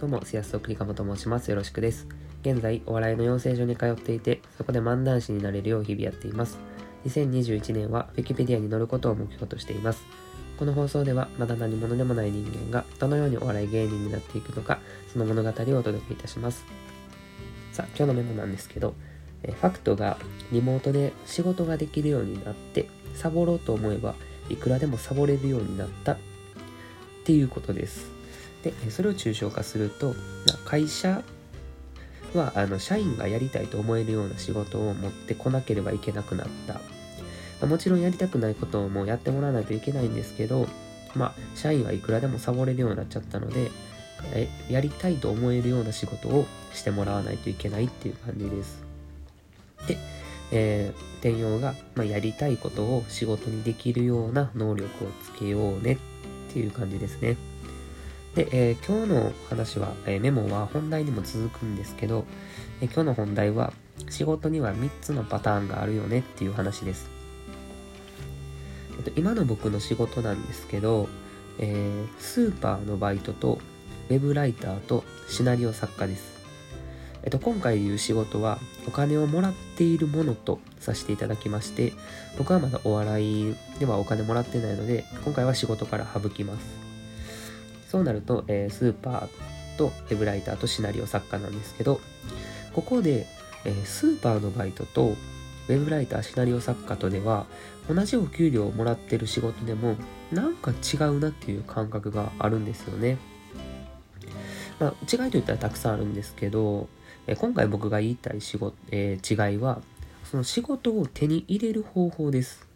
どうも、スヤスとクリカモと申します。よろしくです。現在、お笑いの養成所に通っていて、そこで漫談師になれるよう日々やっています。2021年は、ウィキペディアに載ることを目標としています。この放送では、まだ何者でもない人間が、どのようにお笑い芸人になっていくのか、その物語をお届けいたします。さあ、今日のメモなんですけど、えファクトがリモートで仕事ができるようになって、サボろうと思えば、いくらでもサボれるようになったっていうことです。でそれを抽象化すると会社はあの社員がやりたいと思えるような仕事を持ってこなければいけなくなった。もちろんやりたくないこともやってもらわないといけないんですけどまあ社員はいくらでもサボれるようになっちゃったのでやりたいと思えるような仕事をしてもらわないといけないっていう感じです。で、えー、転用が、まあ、やりたいことを仕事にできるような能力をつけようねっていう感じですね。で、えー、今日の話は、えー、メモは本題にも続くんですけど、えー、今日の本題は仕事には3つのパターンがあるよねっていう話です。えっと、今の僕の仕事なんですけど、えスーパーのバイトとウェブライターとシナリオ作家です。えっと、今回言う仕事はお金をもらっているものとさせていただきまして、僕はまだお笑いではお金もらってないので、今回は仕事から省きます。そうなると、えー、スーパーとウェブライターとシナリオ作家なんですけど、ここで、えー、スーパーのバイトとウェブライター、シナリオ作家とでは、同じお給料をもらってる仕事でも、なんか違うなっていう感覚があるんですよね。まあ、違いといったらたくさんあるんですけど、え、今回僕が言いたい仕事、えー、違いは、その仕事を手に入れる方法です。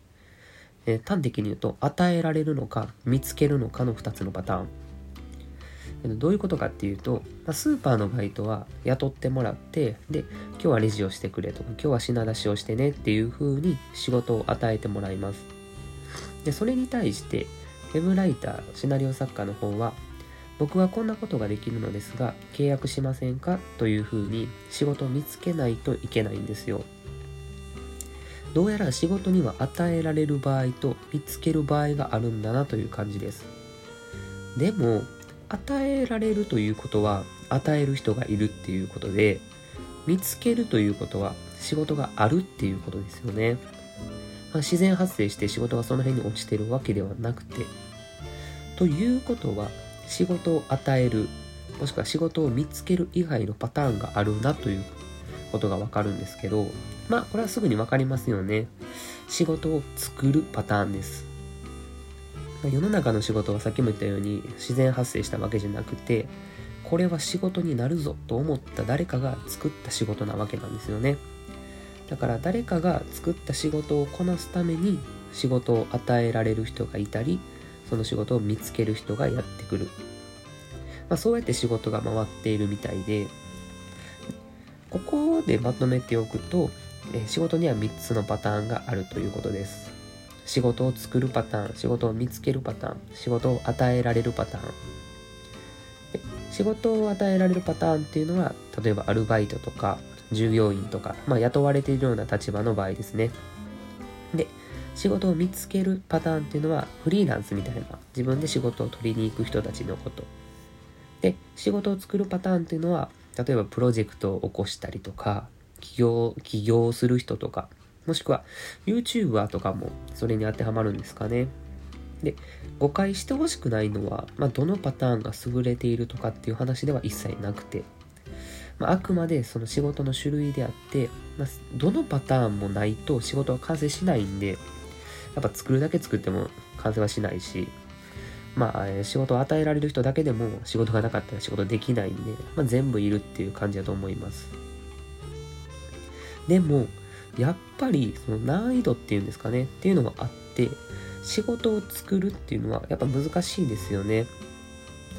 えー、端的に言うと、与えられるのか、見つけるのかの2つのパターン。どういうことかっていうと、ま、スーパーのバイトは雇ってもらって、で、今日はレジをしてくれとか、今日は品出しをしてねっていう風に仕事を与えてもらいます。で、それに対して、ウェブライター、シナリオ作家の方は、僕はこんなことができるのですが、契約しませんかという風に仕事を見つけないといけないんですよ。どうやら仕事には与えられる場合と見つける場合があるんだなという感じです。でも、与えられるということは与える人がいるっていうことで見つけるということは仕事があるっていうことですよね、まあ、自然発生して仕事がその辺に落ちてるわけではなくてということは仕事を与えるもしくは仕事を見つける以外のパターンがあるなということがわかるんですけどまあこれはすぐにわかりますよね。仕事を作るパターンです。世の中の仕事はさっきも言ったように自然発生したわけじゃなくてこれは仕事になるぞと思った誰かが作った仕事なわけなんですよね。だから誰かが作った仕事をこなすために仕事を与えられる人がいたりその仕事を見つける人がやってくる、まあ、そうやって仕事が回っているみたいでここでまとめておくと、え仕事には3つのパターンがあるということです。仕事を作るパターン、仕事を見つけるパターン、仕事を与えられるパターン。仕事を与えられるパターンっていうのは、例えばアルバイトとか従業員とか、まあ、雇われているような立場の場合ですね。で、仕事を見つけるパターンっていうのはフリーランスみたいな自分で仕事を取りに行く人たちのこと。で、仕事を作るパターンっていうのは、例えばプロジェクトを起こしたりとか、起業、起業する人とか、もしくは YouTuber とかもそれに当てはまるんですかね。で、誤解してほしくないのは、まあ、どのパターンが優れているとかっていう話では一切なくて、まあ、あくまでその仕事の種類であって、まあ、どのパターンもないと仕事は完成しないんで、やっぱ作るだけ作っても完成はしないし、まあ、仕事を与えられる人だけでも仕事がなかったら仕事できないんで、まあ、全部いるっていう感じだと思います。でも、やっぱりその難易度っていうんですかねっていうのがあって仕事を作るっていうのはやっぱ難しいですよね。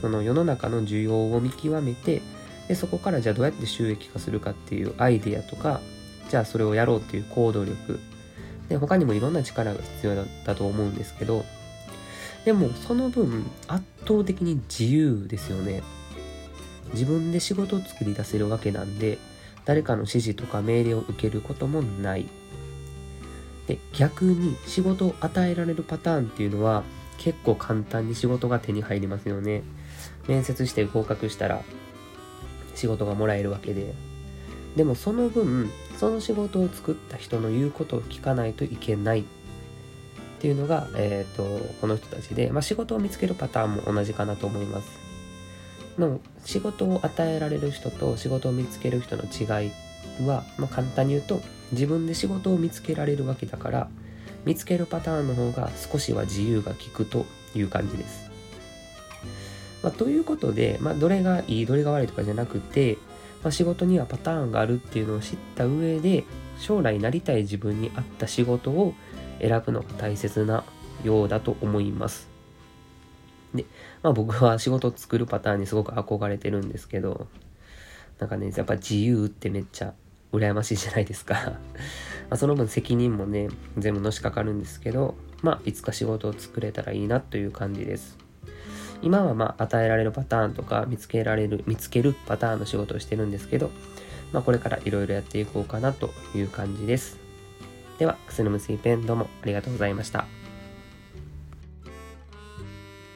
その世の中の需要を見極めてでそこからじゃあどうやって収益化するかっていうアイデアとかじゃあそれをやろうっていう行動力。で他にもいろんな力が必要だと思うんですけどでもその分圧倒的に自由ですよね。自分で仕事を作り出せるわけなんで誰かの指示とか命令を受けることもない。で、逆に仕事を与えられるパターンっていうのは結構簡単に仕事が手に入りますよね。面接して合格したら、仕事がもらえるわけででもその分その仕事を作った人の言うことを聞かないといけないっていうのが、えーと、この人たちで、まあ、仕事を見つけるパターンも同じかなと思いますの仕事を与えられる人と仕事を見つける人の違いは、まあ、簡単に言うと自分で仕事を見つけられるわけだから見つけるパターンの方が少しは自由が利くという感じです。まあ、ということで、まあ、どれがいいどれが悪いとかじゃなくて、まあ、仕事にはパターンがあるっていうのを知った上で将来なりたい自分に合った仕事を選ぶのが大切なようだと思います。で、まあ僕は仕事を作るパターンにすごく憧れてるんですけど、なんかね、やっぱ自由ってめっちゃ羨ましいじゃないですか まその分責任もね、全部のしかかるんですけど、まあいつか仕事を作れたらいいなという感じです。今はまあ与えられるパターンとか見つけられる、見つけるパターンの仕事をしてるんですけど、まあこれからいろいろやっていこうかなという感じです。では、くすのむすいペンどうもありがとうございました。